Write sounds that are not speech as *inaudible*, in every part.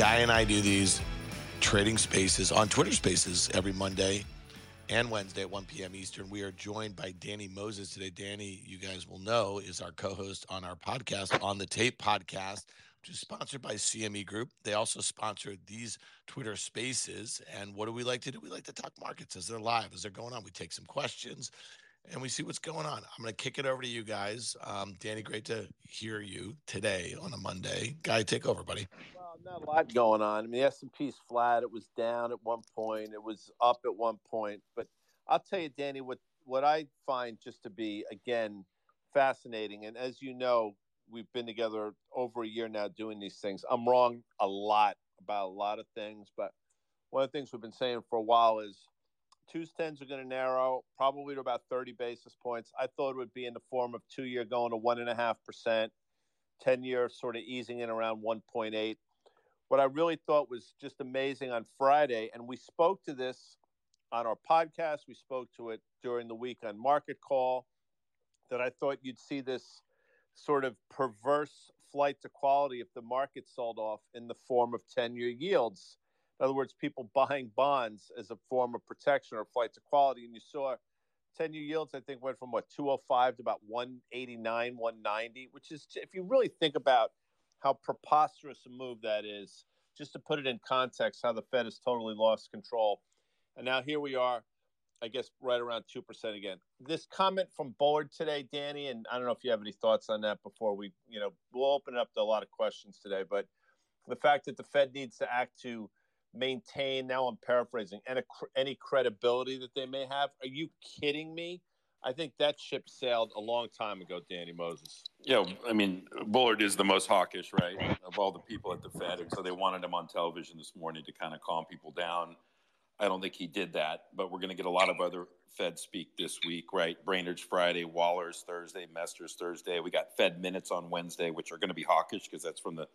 Guy and I do these trading spaces on Twitter spaces every Monday and Wednesday at 1 p.m. Eastern. We are joined by Danny Moses today. Danny, you guys will know, is our co host on our podcast, On the Tape podcast, which is sponsored by CME Group. They also sponsor these Twitter spaces. And what do we like to do? We like to talk markets as they're live, as they're going on. We take some questions and we see what's going on. I'm going to kick it over to you guys. Um, Danny, great to hear you today on a Monday. Guy, take over, buddy. Not a lot going on. I mean, the S&P's flat. It was down at one point. It was up at one point. But I'll tell you, Danny, what what I find just to be again fascinating, and as you know, we've been together over a year now doing these things. I'm wrong a lot about a lot of things, but one of the things we've been saying for a while is twos tens are going to narrow probably to about 30 basis points. I thought it would be in the form of two year going to one and a half percent, 10 year sort of easing in around 1.8. What I really thought was just amazing on Friday, and we spoke to this on our podcast, we spoke to it during the week on Market Call, that I thought you'd see this sort of perverse flight to quality if the market sold off in the form of 10 year yields in other words, people buying bonds as a form of protection or flight to quality. And you saw 10 year yields, I think, went from what, 205 to about 189, 190, which is, if you really think about how preposterous a move that is, just to put it in context, how the Fed has totally lost control. And now here we are, I guess, right around 2% again. This comment from Bullard today, Danny, and I don't know if you have any thoughts on that before we, you know, we'll open it up to a lot of questions today, but the fact that the Fed needs to act to maintain now i'm paraphrasing any, any credibility that they may have are you kidding me i think that ship sailed a long time ago danny moses. Yeah i mean bullard is the most hawkish right of all the people at the fed and so they wanted him on television this morning to kind of calm people down. I don't think he did that but we're going to get a lot of other fed speak this week right? Brainard's friday waller's thursday mester's thursday. We got fed minutes on wednesday which are going to be hawkish because that's from the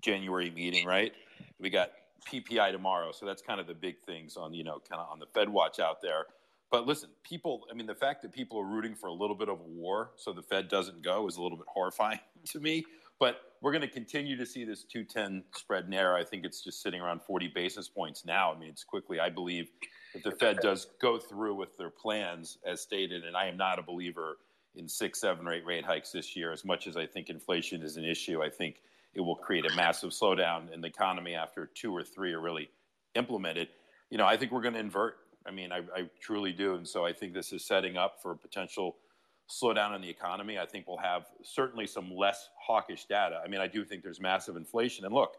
january meeting right? We got PPI tomorrow. So that's kind of the big things on, you know, kind of on the Fed watch out there. But listen, people, I mean, the fact that people are rooting for a little bit of a war so the Fed doesn't go is a little bit horrifying *laughs* to me. But we're going to continue to see this 210 spread narrow. I think it's just sitting around 40 basis points now. I mean, it's quickly, I believe, if the Fed does go through with their plans as stated, and I am not a believer in six, seven, or eight rate hikes this year, as much as I think inflation is an issue, I think it will create a massive slowdown in the economy after two or three are really implemented. You know, I think we're going to invert. I mean, I, I truly do. And so I think this is setting up for a potential slowdown in the economy. I think we'll have certainly some less hawkish data. I mean, I do think there's massive inflation. And look,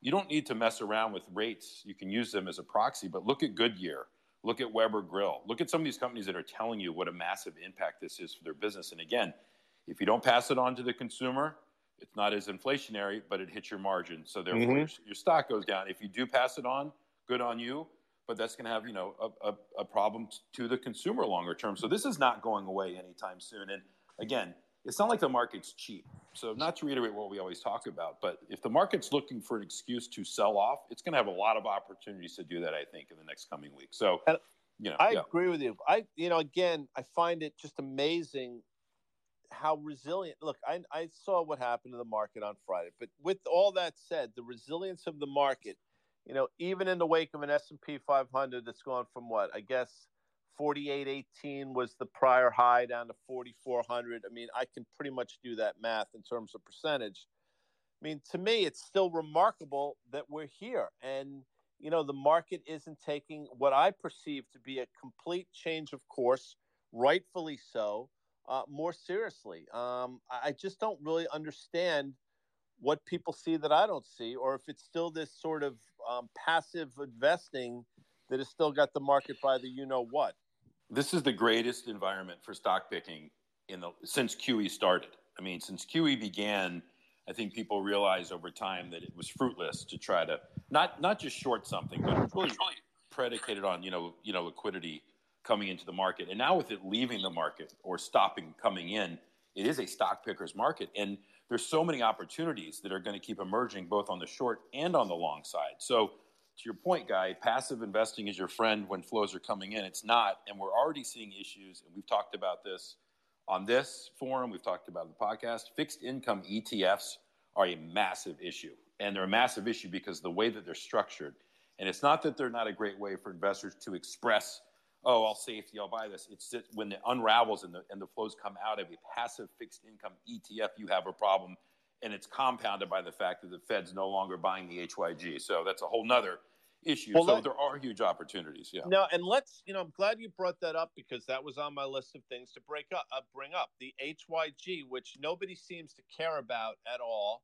you don't need to mess around with rates. You can use them as a proxy, but look at Goodyear. Look at Weber Grill. Look at some of these companies that are telling you what a massive impact this is for their business. And again, if you don't pass it on to the consumer, it's not as inflationary, but it hits your margin. So therefore, mm-hmm. your, your, stock goes down. If you do pass it on, good on you. But that's going to have you know a, a, a problem to the consumer longer term. So this is not going away anytime soon. And again, it's not like the market's cheap. So not to reiterate what we always talk about, but if the market's looking for an excuse to sell off, it's going to have a lot of opportunities to do that. I think in the next coming week. So. And- you know, I yeah. agree with you. I, you know, again, I find it just amazing how resilient look I, I saw what happened to the market on friday but with all that said the resilience of the market you know even in the wake of an s&p 500 that's gone from what i guess 4818 was the prior high down to 4400 i mean i can pretty much do that math in terms of percentage. I mean to me it's still remarkable that we're here. And you know the market isn't taking what i perceive to be a complete change of course rightfully so uh, more seriously. Um, I just don't really understand what people see that I don't see, or if it's still this sort of um, passive investing that has still got the market by the you know what. This is the greatest environment for stock picking in the since QE started. I mean, since QE began, I think people realize over time that it was fruitless to try to not not just short something, but really predicated on you know you know liquidity coming into the market. And now with it leaving the market or stopping coming in, it is a stock picker's market. And there's so many opportunities that are going to keep emerging both on the short and on the long side. So to your point, guy, passive investing is your friend when flows are coming in. It's not, and we're already seeing issues, and we've talked about this on this forum. We've talked about the podcast. Fixed income ETFs are a massive issue, and they're a massive issue because the way that they're structured. And it's not that they're not a great way for investors to express oh, I'll safety, I'll buy this. It's just when it unravels and the, and the flows come out of a passive fixed income ETF, you have a problem. And it's compounded by the fact that the Fed's no longer buying the HYG. So that's a whole nother issue. Well, so there are huge opportunities. Yeah. No, and let's, you know, I'm glad you brought that up because that was on my list of things to break up, uh, bring up the HYG, which nobody seems to care about at all.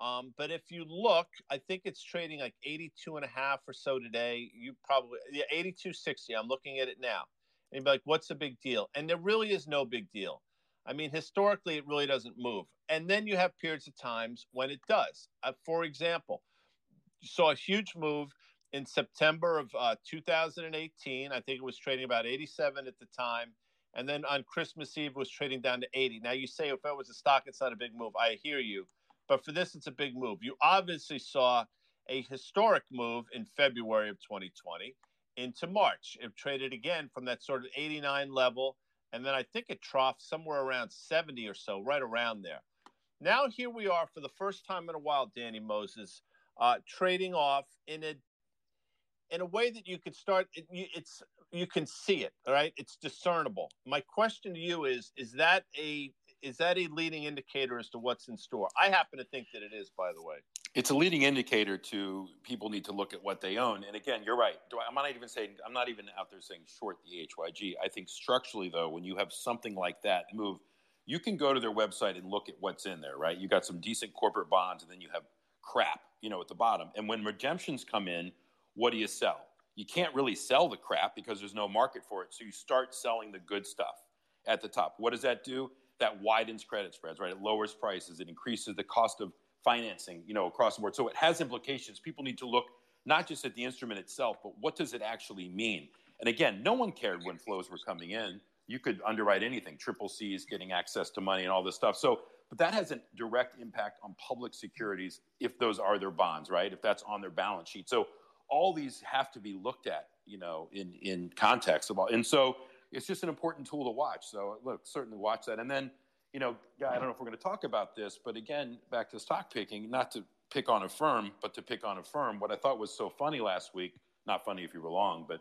Um, but if you look, I think it's trading like 82 and a half or so today. You probably, yeah, 82.60. I'm looking at it now. And you'd be like, what's the big deal? And there really is no big deal. I mean, historically, it really doesn't move. And then you have periods of times when it does. Uh, for example, you saw a huge move in September of uh, 2018. I think it was trading about 87 at the time. And then on Christmas Eve, was trading down to 80. Now, you say if it was a stock, it's not a big move. I hear you. But for this, it's a big move. You obviously saw a historic move in February of 2020 into March. It traded again from that sort of 89 level. And then I think it troughed somewhere around 70 or so, right around there. Now, here we are for the first time in a while, Danny Moses, uh, trading off in a in a way that you could start it, it's you can see it right it's discernible my question to you is is that a is that a leading indicator as to what's in store? I happen to think that it is, by the way. It's a leading indicator to people need to look at what they own. And again, you're right. I'm not even saying I'm not even out there saying short the HYG. I think structurally though, when you have something like that move, you can go to their website and look at what's in there, right? You got some decent corporate bonds and then you have crap, you know, at the bottom. And when redemptions come in, what do you sell? You can't really sell the crap because there's no market for it. So you start selling the good stuff at the top. What does that do? That widens credit spreads, right? It lowers prices, it increases the cost of financing, you know, across the board. So it has implications. People need to look not just at the instrument itself, but what does it actually mean? And again, no one cared when flows were coming in. You could underwrite anything, triple C's getting access to money and all this stuff. So, but that has a direct impact on public securities if those are their bonds, right? If that's on their balance sheet. So all these have to be looked at, you know, in in context of all. And so it's just an important tool to watch. So look, certainly watch that. And then, you know, I don't know if we're going to talk about this, but again, back to stock picking, not to pick on a firm, but to pick on a firm. What I thought was so funny last week, not funny if you were long, but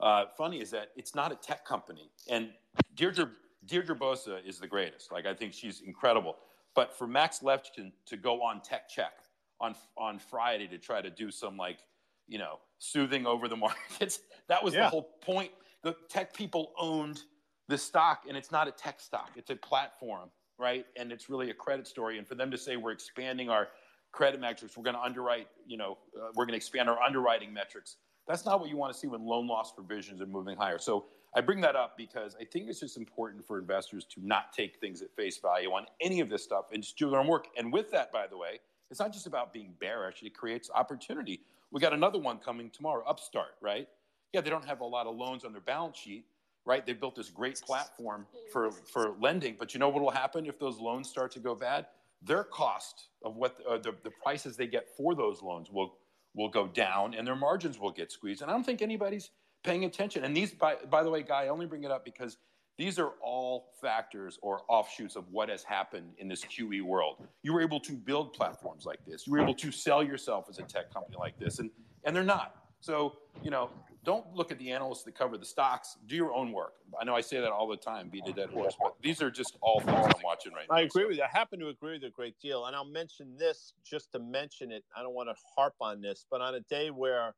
uh, funny is that it's not a tech company. And Deirdre, Deirdre Bosa is the greatest. Like, I think she's incredible. But for Max Levchin to go on tech check on, on Friday to try to do some like, you know, soothing over the *laughs* markets, that was yeah. the whole point the tech people owned the stock, and it's not a tech stock; it's a platform, right? And it's really a credit story. And for them to say we're expanding our credit metrics, we're going to underwrite, you know, uh, we're going to expand our underwriting metrics. That's not what you want to see when loan loss provisions are moving higher. So I bring that up because I think it's just important for investors to not take things at face value on any of this stuff and just do their own work. And with that, by the way, it's not just about being bearish; it creates opportunity. We got another one coming tomorrow, Upstart, right? Yeah, they don't have a lot of loans on their balance sheet, right? They built this great platform for, for lending, but you know what will happen if those loans start to go bad? Their cost of what uh, the, the prices they get for those loans will will go down and their margins will get squeezed. And I don't think anybody's paying attention. And these, by, by the way, Guy, I only bring it up because these are all factors or offshoots of what has happened in this QE world. You were able to build platforms like this. You were able to sell yourself as a tech company like this, and, and they're not. So, you know, don't look at the analysts that cover the stocks. Do your own work. I know I say that all the time, beat a dead horse, but these are just all things I'm watching right now. I agree so. with you. I happen to agree with you a great deal. And I'll mention this just to mention it. I don't want to harp on this, but on a day where,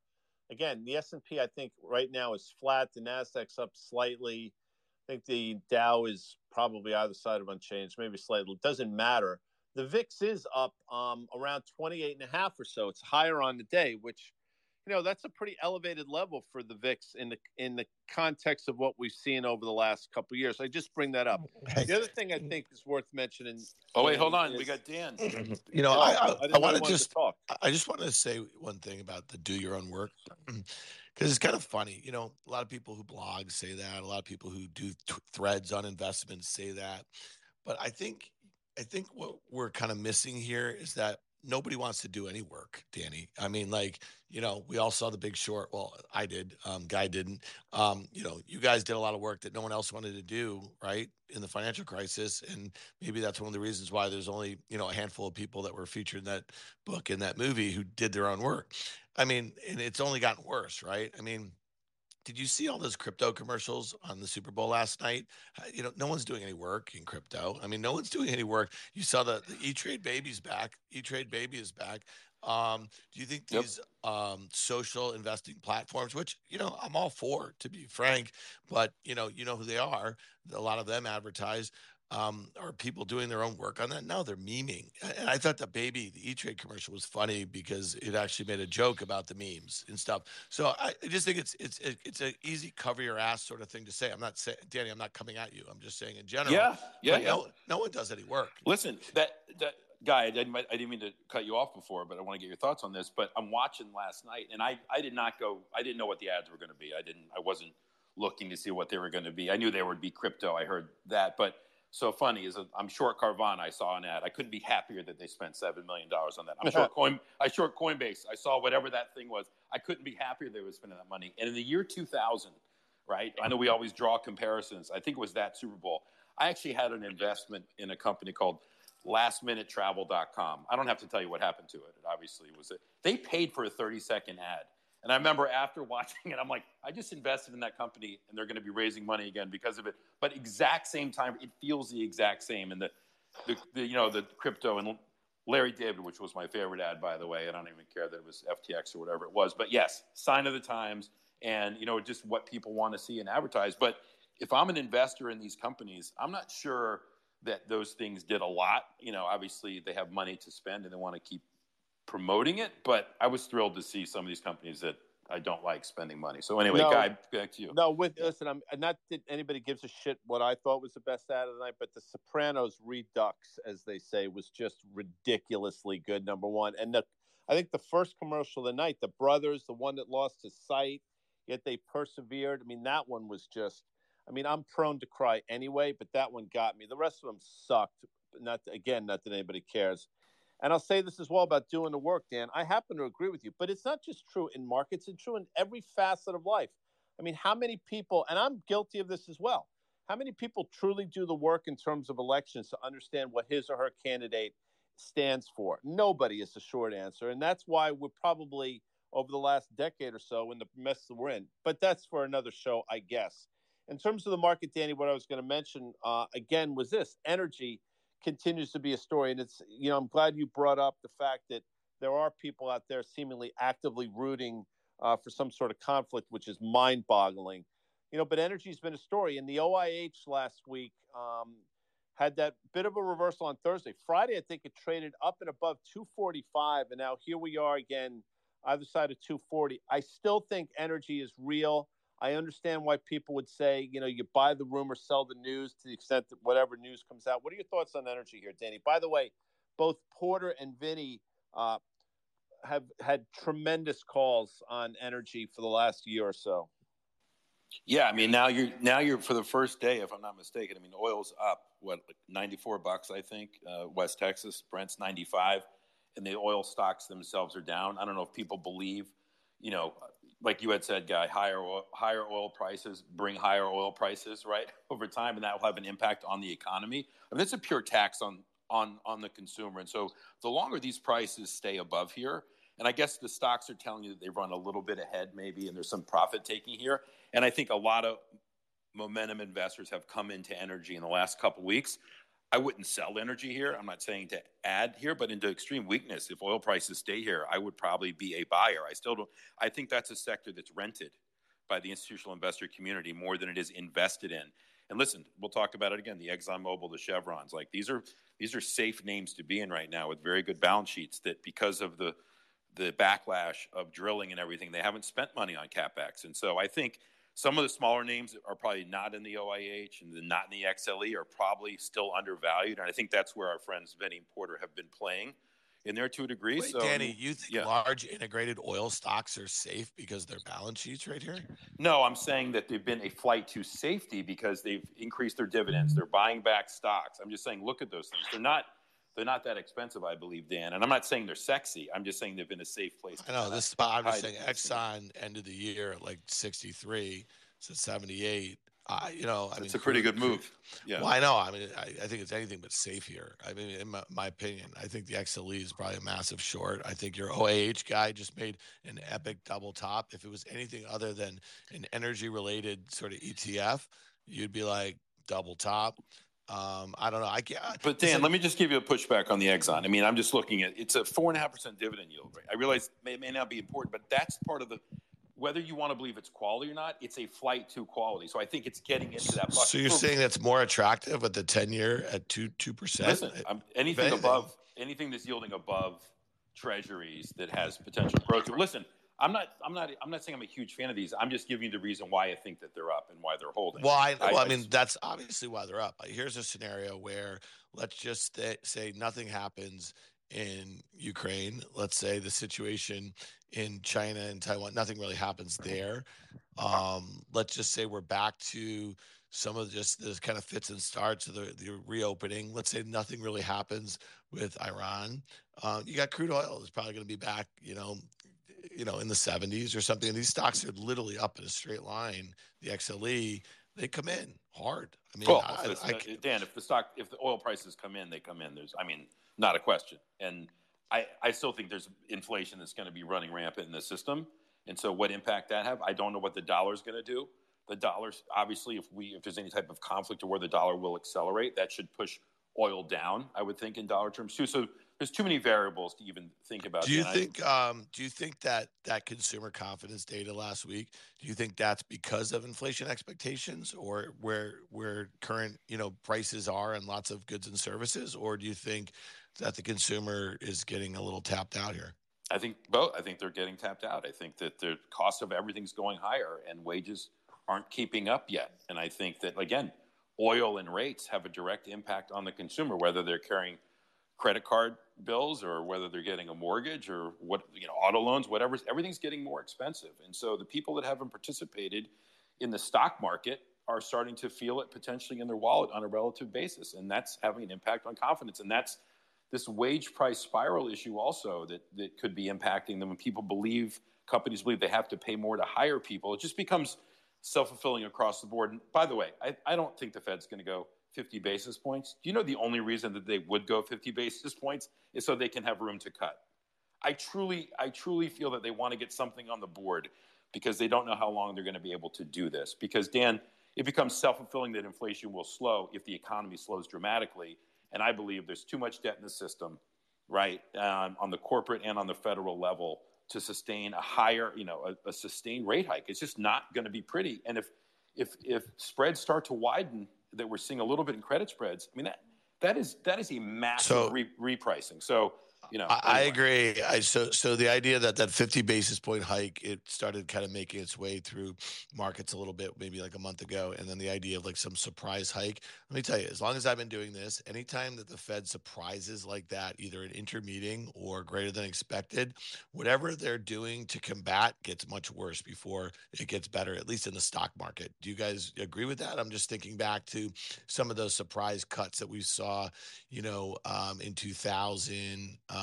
again, the S&P, I think right now is flat. The NASDAQ's up slightly. I think the Dow is probably either side of unchanged, maybe slightly. It doesn't matter. The VIX is up um, around 28 and a half or so. It's higher on the day, which – you know that's a pretty elevated level for the VIX in the in the context of what we've seen over the last couple years. I just bring that up. The other thing I think is worth mentioning. Oh wait, hold on, is, we got Dan. *laughs* You know, I, I, I, I want to just talk. I just want to say one thing about the do your own work *clears throat* because it's kind of funny. You know, a lot of people who blog say that. A lot of people who do th- threads on investments say that. But I think I think what we're kind of missing here is that nobody wants to do any work, Danny. I mean, like, you know, we all saw the big short. Well, I did. Um, Guy didn't. Um, you know, you guys did a lot of work that no one else wanted to do, right? In the financial crisis. And maybe that's one of the reasons why there's only, you know, a handful of people that were featured in that book in that movie who did their own work. I mean, and it's only gotten worse, right? I mean, did you see all those crypto commercials on the Super Bowl last night? You know, no one's doing any work in crypto. I mean, no one's doing any work. You saw the, the E Trade Baby's back. E Trade Baby is back. Um, do you think these yep. um, social investing platforms, which you know I'm all for, to be frank, but you know you know who they are. A lot of them advertise um, are people doing their own work on that? No, they're memeing. And I thought the baby, the E Trade commercial was funny because it actually made a joke about the memes and stuff. So I, just think it's it's it's an easy cover your ass sort of thing to say. I'm not saying, Danny, I'm not coming at you. I'm just saying in general. Yeah, yeah, yeah. No, no one does any work. Listen, that that guy, I didn't, I didn't mean to cut you off before, but I want to get your thoughts on this. But I'm watching last night, and I I did not go. I didn't know what the ads were going to be. I didn't. I wasn't looking to see what they were going to be. I knew they would be crypto. I heard that, but so funny is uh, I'm short Carvana. I saw an ad. I couldn't be happier that they spent seven million dollars on that. I'm short *laughs* Coin. I short Coinbase. I saw whatever that thing was. I couldn't be happier they were spending that money. And in the year 2000, right? I know we always draw comparisons. I think it was that Super Bowl. I actually had an investment in a company called LastMinuteTravel.com. I don't have to tell you what happened to it. It obviously was it. They paid for a 30 second ad. And I remember after watching *laughs* it, I'm like, I just invested in that company and they're going to be raising money again because of it. But exact same time, it feels the exact same. And the, the, the you know, the crypto and Larry David, which was my favorite ad, by the way. I don't even care that it was FTX or whatever it was. But yes, sign of the times and, you know, just what people want to see and advertise. But if I'm an investor in these companies, I'm not sure that those things did a lot. You know, obviously they have money to spend and they want to keep promoting it, but I was thrilled to see some of these companies that I don't like spending money. So anyway, no, Guy, back to you. No, with listen, I'm not that anybody gives a shit what I thought was the best ad of the night, but the Sopranos Redux, as they say, was just ridiculously good. Number one, and the I think the first commercial of the night, the brothers, the one that lost his sight, yet they persevered. I mean, that one was just. I mean, I'm prone to cry anyway, but that one got me. The rest of them sucked. Not again, not that anybody cares. And I'll say this as well about doing the work, Dan. I happen to agree with you, but it's not just true in markets, it's true in every facet of life. I mean, how many people, and I'm guilty of this as well, how many people truly do the work in terms of elections to understand what his or her candidate stands for? Nobody is the short answer. And that's why we're probably over the last decade or so in the mess that we're in. But that's for another show, I guess. In terms of the market, Danny, what I was going to mention uh, again was this energy continues to be a story. And it's, you know, I'm glad you brought up the fact that there are people out there seemingly actively rooting uh, for some sort of conflict, which is mind boggling. You know, but energy's been a story. And the OIH last week um, had that bit of a reversal on Thursday. Friday, I think it traded up and above 245. And now here we are again, either side of 240. I still think energy is real. I understand why people would say, you know, you buy the rumor, sell the news to the extent that whatever news comes out. What are your thoughts on energy here, Danny? By the way, both Porter and Vinny uh, have had tremendous calls on energy for the last year or so. Yeah, I mean now you're now you're for the first day, if I'm not mistaken. I mean oil's up what like 94 bucks, I think. Uh, West Texas, Brent's 95, and the oil stocks themselves are down. I don't know if people believe, you know, like you had said, Guy, higher oil, higher oil prices bring higher oil prices, right, *laughs* over time, and that will have an impact on the economy. I mean, it's a pure tax on on on the consumer, and so the longer these prices stay above here, and I guess the stocks are telling you that they run a little bit ahead, maybe, and there's some profit taking here, and I think a lot of momentum investors have come into energy in the last couple weeks. I wouldn't sell energy here. I'm not saying to add here, but into extreme weakness, if oil prices stay here, I would probably be a buyer. I still don't. I think that's a sector that's rented by the institutional investor community more than it is invested in. And listen, we'll talk about it again. The ExxonMobil, the Chevrons, like these are these are safe names to be in right now with very good balance sheets. That because of the the backlash of drilling and everything. They haven't spent money on capex, and so I think some of the smaller names are probably not in the OIH and not in the XLE are probably still undervalued, and I think that's where our friends Vinny and Porter have been playing in there to a degree. Wait, so, Danny, you think yeah. large integrated oil stocks are safe because their balance sheets right here? No, I'm saying that they've been a flight to safety because they've increased their dividends. They're buying back stocks. I'm just saying, look at those things. They're not. They're not that expensive, I believe, Dan. And I'm not saying they're sexy. I'm just saying they've been a safe place. I know this spot. I'm just saying. Exxon ended the year at like 63, so 78. Uh, you know, I It's a pretty good move. Yeah. Well, I know. I mean, I, I think it's anything but safe here. I mean, in my, my opinion, I think the XLE is probably a massive short. I think your OIH guy just made an epic double top. If it was anything other than an energy related sort of ETF, you'd be like double top. Um, I don't know. I can't. But Dan, let me just give you a pushback on the Exxon. I mean, I'm just looking at it's a four and a half percent dividend yield rate. I realize it may, may not be important, but that's part of the whether you want to believe it's quality or not. It's a flight to quality. So I think it's getting into that. bucket. So you're saying that's more attractive at the 10 year at two two percent? Listen, I'm, anything. above anything that's yielding above treasuries that has potential growth. Listen, I'm not, I'm not, I'm not saying I'm a huge fan of these. I'm just giving you the reason why I think that they're up and why they're holding. Well, I, well, I, I- mean, that's obviously why they're up. Here's a scenario where let's just th- say nothing happens in Ukraine. Let's say the situation in China and Taiwan, nothing really happens there. Um, let's just say we're back to some of just the kind of fits and starts of the, the reopening. Let's say nothing really happens with Iran. Uh, you got crude oil is probably going to be back, you know, you know, in the 70s or something. And these stocks are literally up in a straight line. The XLE, they come in hard. I mean, Well, I, if I, uh, Dan, if the stock, if the oil prices come in, they come in. There's, I mean, not a question. And I, I still think there's inflation that's going to be running rampant in the system. And so, what impact that have? I don't know what the dollar is going to do. The dollars, obviously, if we, if there's any type of conflict or where the dollar will accelerate, that should push oil down. I would think in dollar terms too. So there's too many variables to even think about. do you Dan. I- think um, do you think that that consumer confidence data last week do you think that's because of inflation expectations or where where current you know prices are and lots of goods and services or do you think that the consumer is getting a little tapped out here I think both. I think they're getting tapped out. I think that the cost of everything's going higher and wages aren't keeping up yet. And I think that, again, oil and rates have a direct impact on the consumer, whether they're carrying credit card bills or whether they're getting a mortgage or what, you know, auto loans, whatever. Everything's getting more expensive. And so the people that haven't participated in the stock market are starting to feel it potentially in their wallet on a relative basis. And that's having an impact on confidence. And that's this wage price spiral issue also that, that could be impacting them when people believe companies believe they have to pay more to hire people it just becomes self-fulfilling across the board and by the way i, I don't think the fed's going to go 50 basis points do you know the only reason that they would go 50 basis points is so they can have room to cut i truly i truly feel that they want to get something on the board because they don't know how long they're going to be able to do this because dan it becomes self-fulfilling that inflation will slow if the economy slows dramatically and I believe there's too much debt in the system, right, um, on the corporate and on the federal level to sustain a higher, you know, a, a sustained rate hike. It's just not going to be pretty. And if if if spreads start to widen, that we're seeing a little bit in credit spreads. I mean that that is that is a massive So- re- repricing. So you know, I, I agree. I so so the idea that that 50 basis point hike it started kind of making its way through markets a little bit, maybe like a month ago, and then the idea of like some surprise hike. Let me tell you, as long as I've been doing this, anytime that the Fed surprises like that, either an intermeeting or greater than expected, whatever they're doing to combat gets much worse before it gets better. At least in the stock market. Do you guys agree with that? I'm just thinking back to some of those surprise cuts that we saw you know, um, in 2000, um,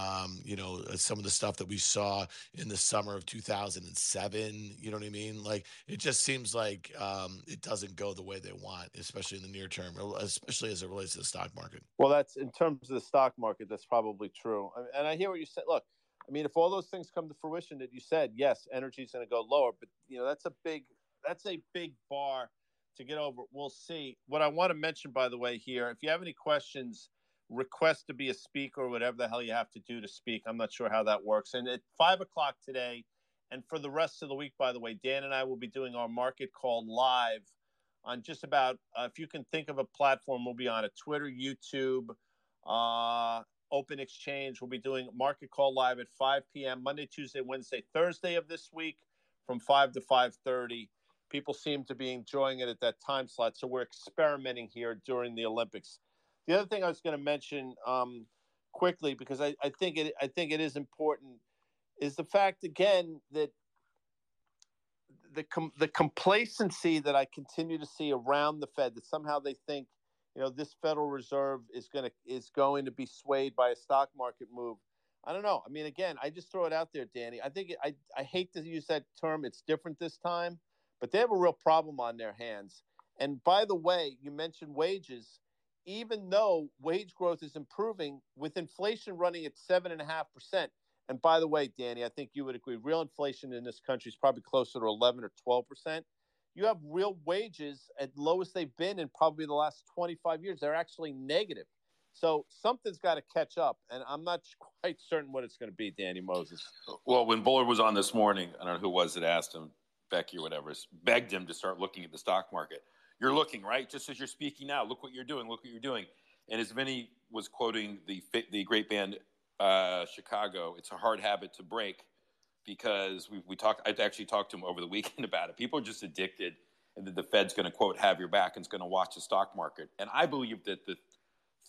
you know, uh, some of the stuff that we saw in the summer of 2007, you know what I mean? Like, it just seems like um, it doesn't go the way they want, especially in the near term, especially as it relates to the stock market. Well, that's in terms of the stock market. That's probably true. And I hear what you said. Look, I mean, if all those things come to fruition that you said, yes, energy is going to go lower, but you know that's a big that's a big bar to get over. We'll see. What I want to mention, by the way, here, if you have any questions, request to be a speaker or whatever the hell you have to do to speak. I'm not sure how that works. And at five o'clock today, and for the rest of the week, by the way, Dan and I will be doing our market call live on just about uh, if you can think of a platform, we'll be on a Twitter, YouTube, uh, open exchange. We'll be doing market call live at 5 p.m. Monday, Tuesday, Wednesday, Thursday of this week from 5 to 5:30. People seem to be enjoying it at that time slot, so we're experimenting here during the Olympics. The other thing I was going to mention um, quickly because I, I think it I think it is important is the fact again that the com- the complacency that I continue to see around the Fed that somehow they think you know this Federal Reserve is going to is going to be swayed by a stock market move. I don't know. I mean, again, I just throw it out there, Danny. I think I I hate to use that term. It's different this time, but they have a real problem on their hands. And by the way, you mentioned wages. Even though wage growth is improving, with inflation running at seven and by the way, Danny, I think you would agree, real inflation in this country is probably closer to 11 or 12 percent you have real wages at lowest they've been in probably the last 25 years. They're actually negative. So something's got to catch up, and I'm not *laughs* quite certain what it's going to be, Danny Moses. Well, when Bullard was on this morning, I don't know who was that asked him, Becky or whatever, begged him to start looking at the stock market. You're looking, right? Just as you're speaking now, look what you're doing, look what you're doing. And as Vinny was quoting the, the great band uh, Chicago, it's a hard habit to break because we, we talked. I actually talked to him over the weekend *laughs* about it. People are just addicted, and that the Fed's going to quote have your back and is going to watch the stock market. And I believe that the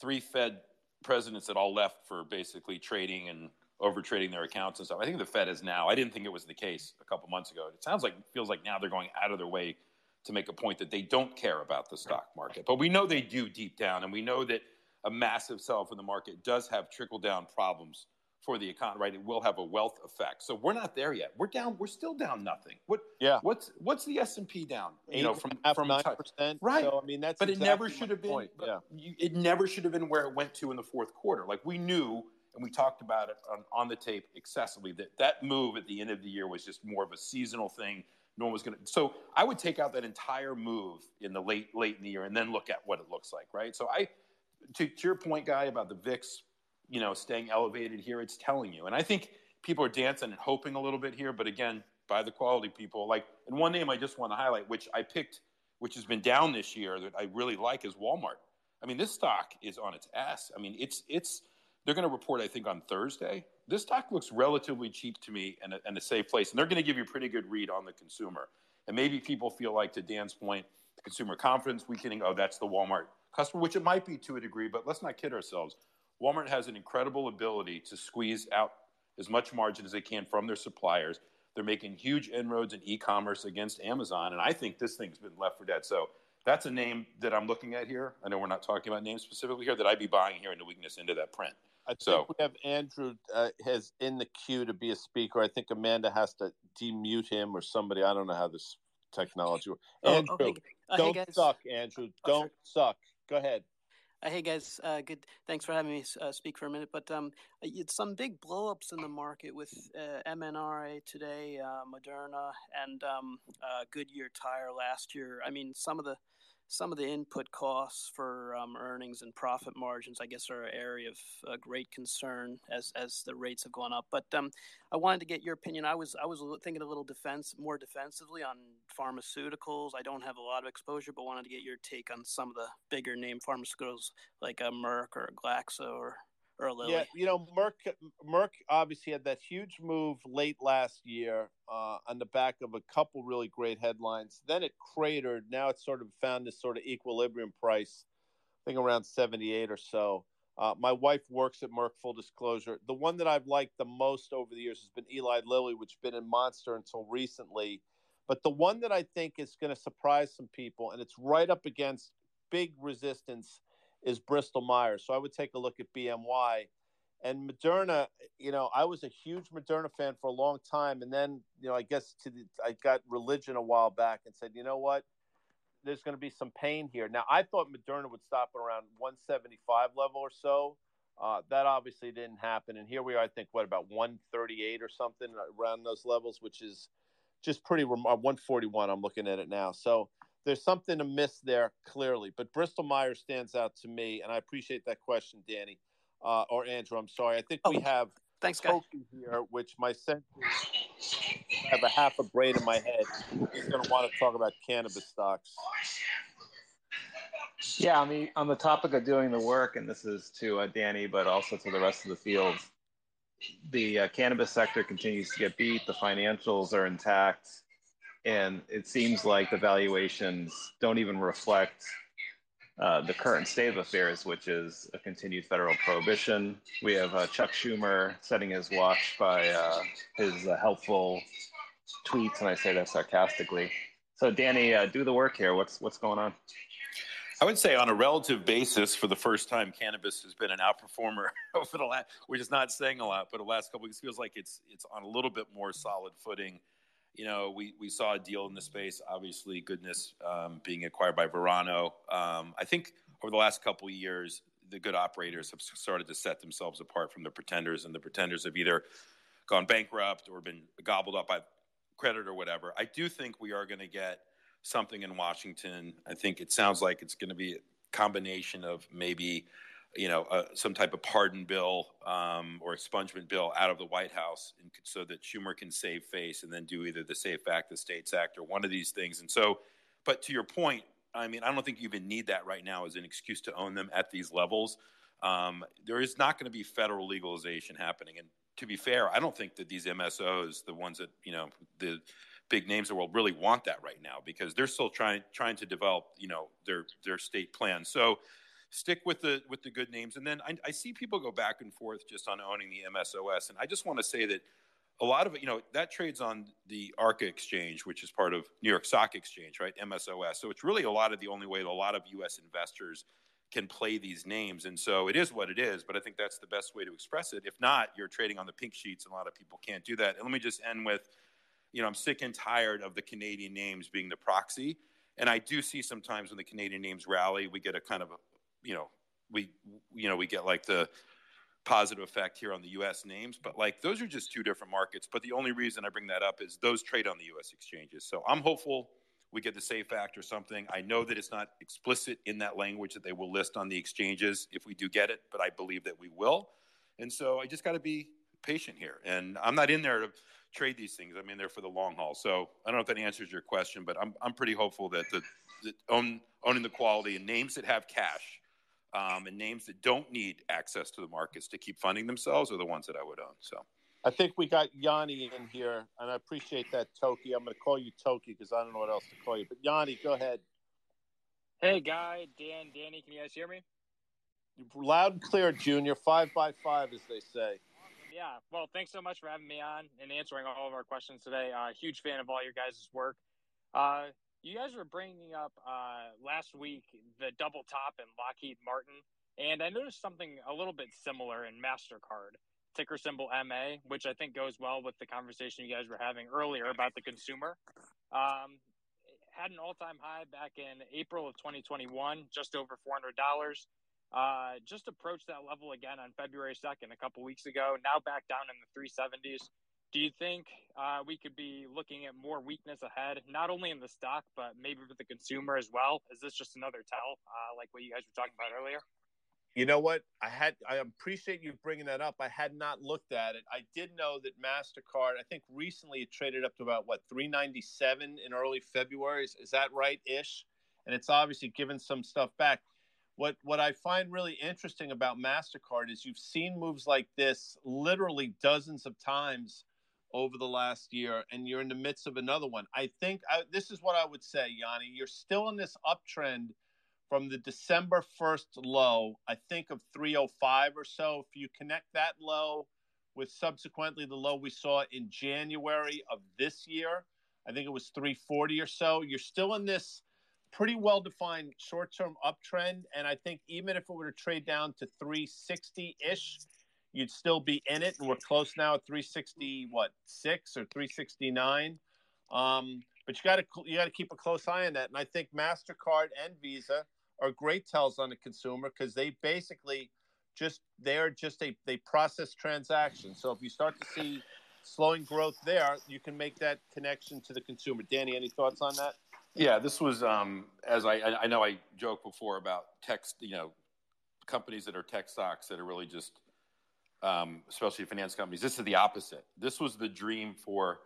three Fed presidents that all left for basically trading and over trading their accounts and stuff. I think the Fed is now. I didn't think it was the case a couple months ago. It sounds like feels like now they're going out of their way to make a point that they don't care about the stock market. But we know they do deep down, and we know that a massive sell in the market does have trickle down problems for the economy, right? It will have a wealth effect. So we're not there yet. We're down. We're still down nothing. What? Yeah. What's What's the S and P down? You know, from from nine percent. Right. So I mean, that's but exactly it never should have been. Yeah. You, it never should have been where it went to in the fourth quarter. Like we knew, and we talked about it on, on the tape excessively that that move at the end of the year was just more of a seasonal thing. No one was going to. So I would take out that entire move in the late late in the year and then look at what it looks like. Right. So I, to, to your point, guy, about the VIX you know, staying elevated here, it's telling you. And I think people are dancing and hoping a little bit here, but again, by the quality people. Like, and one name I just want to highlight, which I picked, which has been down this year that I really like, is Walmart. I mean, this stock is on its ass. I mean, it's it's they're going to report, I think, on Thursday. This stock looks relatively cheap to me and a, and a safe place, and they're going to give you a pretty good read on the consumer. And maybe people feel like, to Dan's point, the consumer confidence weakening. Oh, that's the Walmart customer, which it might be to a degree, but let's not kid ourselves. Walmart has an incredible ability to squeeze out as much margin as they can from their suppliers. They're making huge inroads in e-commerce against Amazon, and I think this thing's been left for dead. So that's a name that I'm looking at here. I know we're not talking about names specifically here that I'd be buying here in the weakness into that print. I so, think we have Andrew uh, has in the queue to be a speaker. I think Amanda has to demute him or somebody. I don't know how this technology works. Oh, Andrew, okay. Uh, don't hey suck, Andrew. Oh, Don't suck. Go ahead. Uh, hey guys, uh, good. Thanks for having me uh, speak for a minute. But um, some big blowups in the market with uh, MNRA today, uh, Moderna, and um, uh, Goodyear Tire last year. I mean, some of the some of the input costs for um, earnings and profit margins, I guess, are an area of uh, great concern as as the rates have gone up. But um, I wanted to get your opinion. I was I was thinking a little defense, more defensively on pharmaceuticals. I don't have a lot of exposure, but wanted to get your take on some of the bigger name pharmaceuticals like a Merck or a Glaxo or or Lilly. Yeah, you know, Merck Merck obviously had that huge move late last year uh, on the back of a couple really great headlines. Then it cratered. Now it's sort of found this sort of equilibrium price, I think around 78 or so. Uh, my wife works at Merck, full disclosure. The one that I've liked the most over the years has been Eli Lilly, which has been in Monster until recently. But the one that I think is going to surprise some people, and it's right up against big resistance – is Bristol Myers. So I would take a look at BMY. And Moderna, you know, I was a huge Moderna fan for a long time, and then, you know, I guess to the, I got religion a while back and said, you know what, there's going to be some pain here. Now I thought Moderna would stop at around 175 level or so. Uh, that obviously didn't happen, and here we are. I think what about 138 or something around those levels, which is just pretty. Rem- 141. I'm looking at it now. So there's something amiss there clearly. But Bristol Myers stands out to me, and I appreciate that question, Danny uh, or Andrew. I'm sorry. I think we Oh, have Thanks, guy. Toki here, which my sense is I have a half a brain in my head. He's going to want to talk about cannabis stocks. Yeah, I mean, on the topic of doing the work, and this is to uh, Danny, but also to the rest of the field, the uh, cannabis sector continues to get beat. The financials are intact, and it seems like the valuations don't even reflect uh, the current state of affairs, which is a continued federal prohibition. We have uh, Chuck Schumer setting his watch by uh, his uh, helpful tweets, and I say that sarcastically. So, Danny, uh, do the work here. What's what's going on? I would say on a relative basis, for the first time, cannabis has been an outperformer *laughs* over the last, which is not saying a lot, but the last couple weeks feels like it's it's on a little bit more solid footing. You know, we, we saw a deal in the space, obviously, goodness um, being acquired by Verano. Um, I think over the last couple of years, the good operators have started to set themselves apart from the pretenders, and the pretenders have either gone bankrupt or been gobbled up by credit or whatever. I do think we are going to get something in Washington. I think it sounds like it's going to be a combination of maybe, you know, uh, some type of pardon bill um, or expungement bill out of the White House, and so that Schumer can save face and then do either the SAFE Act, the States Act, or one of these things. And so, but to your point, I mean, I don't think you even need that right now as an excuse to own them at these levels. Um, there is not going to be federal legalization happening, and to be fair, I don't think that these MSOs, the ones that you know, the big names in the world really want that right now because they're still trying trying to develop you know their their state plan. So stick with the with the good names, and then I, I see people go back and forth just on owning the MSOS, and I just want to say that a lot of it, you know, that trades on the ARCA exchange, which is part of New York Stock Exchange, right? MSOS. So it's really a lot of the only way that a lot of U.S. investors can play these names. And so it is what it is, but I think that's the best way to express it. If not, you're trading on the pink sheets, and a lot of people can't do that. And let me just end with you know, I'm sick and tired of the Canadian names being the proxy. And I do see sometimes when the Canadian names rally, we get a kind of, a, you know, we, you know, we get like the positive effect here on the U.S. names. But like those are just two different markets. But the only reason I bring that up is those trade on the U.S. exchanges. So I'm hopeful we get the SAFE Act or something. I know that it's not explicit in that language that they will list on the exchanges if we do get it, but I believe that we will. And so I just got to be patient here. And I'm not in there to trade these things. I'm in there for the long haul. So I don't know if that answers your question, but I'm, I'm pretty hopeful that the, own, owning the quality and names that have cash um, and names that don't need access to the markets to keep funding themselves are the ones that I would own. So. I think we got Yanni in here, and I appreciate that, Toki. I'm going to call you Toki because I don't know what else to call you. But Yanni, go ahead. Hey, Guy, Dan, Danny, can you guys hear me? Loud and clear, Junior. Five by five, as they say yeah. Well, thanks so much for having me on and answering all of our questions today. Uh, huge fan of all your guys' work. Uh, you guys were bringing up uh, last week the double top in Lockheed Martin, and I noticed something a little bit similar in Mastercard, ticker symbol MA, which I think goes well with the conversation you guys were having earlier about the consumer. Um, had an all-time high back in April of 2021, just over four hundred dollars. Uh, just approached that level again on February 2nd, a couple weeks ago. Now back down in the 370s. Do you think uh, we could be looking at more weakness ahead, not only in the stock, but maybe with the consumer as well? Is this just another tell, uh, like what you guys were talking about earlier? You know what? I had I appreciate you bringing that up. I had not looked at it. I did know that Mastercard. I think recently it traded up to about what 397 in early February. Is, is that right, ish? And it's obviously given some stuff back what what I find really interesting about Mastercard is you've seen moves like this literally dozens of times over the last year, and you're in the midst of another one. I think I, this is what I would say, Yanni. You're still in this uptrend from the December 1st low, I think of 305 or so. If you connect that low with subsequently the low we saw in January of this year, I think it was 340 or so, you're still in this pretty well defined short term uptrend. And I think even if it were to trade down to 360 ish, you'd still be in it. And we're close now at 360, what, six or 369. Um, but you got to you got to keep a close eye on that. And I think Mastercard and Visa are great tells on the consumer because they basically just they're just a they process transactions. So if you start to see slowing growth there, you can make that connection to the consumer. Danny, any thoughts on that? Yeah, this was um, as I, I know I joked before about text, you know, companies that are tech stocks that are really just, um, especially finance companies. This is the opposite. This was the dream for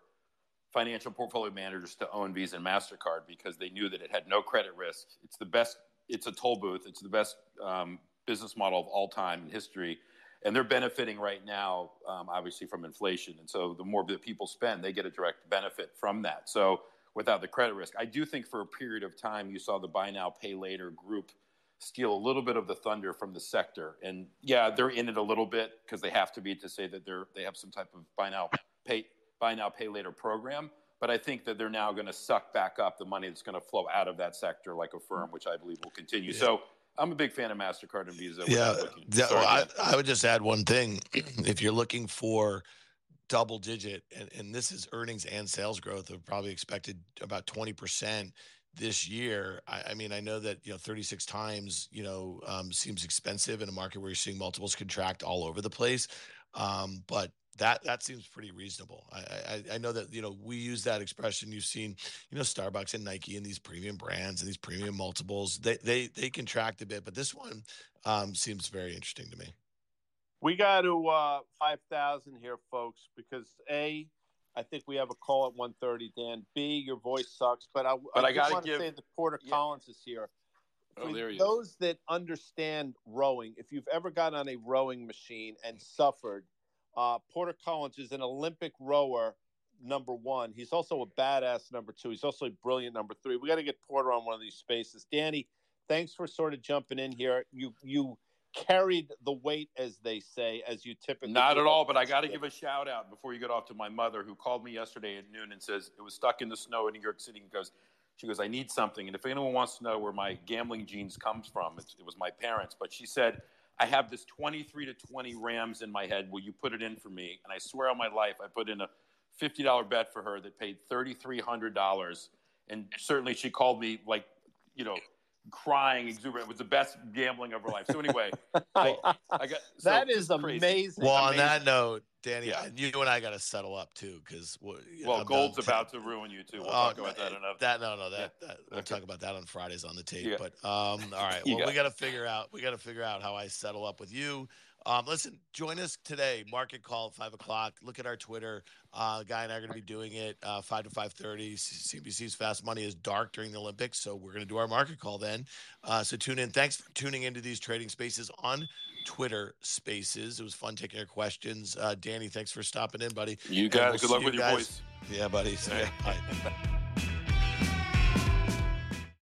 financial portfolio managers to own Visa and Mastercard because they knew that it had no credit risk. It's the best it's a toll booth. It's the best um, business model of all time in history. And they're benefiting right now, um, obviously, from inflation. And so the more that people spend, they get a direct benefit from that. So without the credit risk, I do think for a period of time, you saw the buy now, pay later group steal a little bit of the thunder from the sector. And yeah, they're in it a little bit because they have to be to say that they're they have some type of buy now pay buy now pay later program. But I think that they're now going to suck back up the money that's going to flow out of that sector like a firm, which I believe will continue. Yeah. So I'm a big fan of Mastercard and Visa. Yeah, that, well, I, I would just add one thing: *clears throat* if you're looking for double digit, and, and this is earnings and sales growth of probably expected about 20 percent this year. I, I, mean, I know that you know 36 times you know um, seems expensive in a market where you're seeing multiples contract all over the place, um, but that that seems pretty reasonable. I, I, I know that you know we use that expression. You've seen you know Starbucks and Nike and these premium brands and these premium multiples. They they they contract a bit, but this one um, seems very interesting to me. We got to uh, five thousand here, folks, because a I think we have a call at 1.30, Dan. B, your voice sucks, but I, but I, I got to give... say that Porter yeah. Collins is here. For oh, there those that understand rowing, if you've ever got on a rowing machine and suffered, uh, Porter Collins is an Olympic rower, number one. He's also a badass number two. He's also a brilliant number three. We got to get Porter on one of these spaces. Danny, thanks for sort of jumping in here. You you carried the weight, as they say, as you typically. Not at all, but I got to give a shout out before you get off to my mother, who called me yesterday at noon and says it was stuck in the snow in New York City. And goes, she goes, I need something, and if anyone wants to know where my gambling genes comes from, it was my parents. But she said, I have this 23 to 20 Rams in my head. Will you put it in for me? And I swear on my life, I put in a $50 bet for her that paid $3,300. And certainly she called me like, you know, crying exuberant. It was the best gambling of her life. So anyway, *laughs* I, I got so that is amazing. Well, amazing. on that note, Danny, yeah. you and I got to settle up too, because well, gold's about to ruin you too. We'll oh, talk about that enough. That no, no, that, yeah. that we'll okay. talk about that on Fridays on the tape. Yeah. But um, all right, *laughs* well, we got to figure out we got to figure out how I settle up with you. Um, listen, join us today. Market call at five o'clock. Look at our Twitter. Uh, Guy and I are going to be doing it uh, five to five thirty. CNBC's Fast Money is dark during the Olympics, so we're going to do our market call then. Uh, so tune in. Thanks for tuning into these trading spaces on Twitter Spaces. It was fun taking your questions. Uh, Danny, thanks for stopping in, buddy. You got it. We'll Good luck with your voice. Yeah, buddy. So, yeah, bye. *laughs*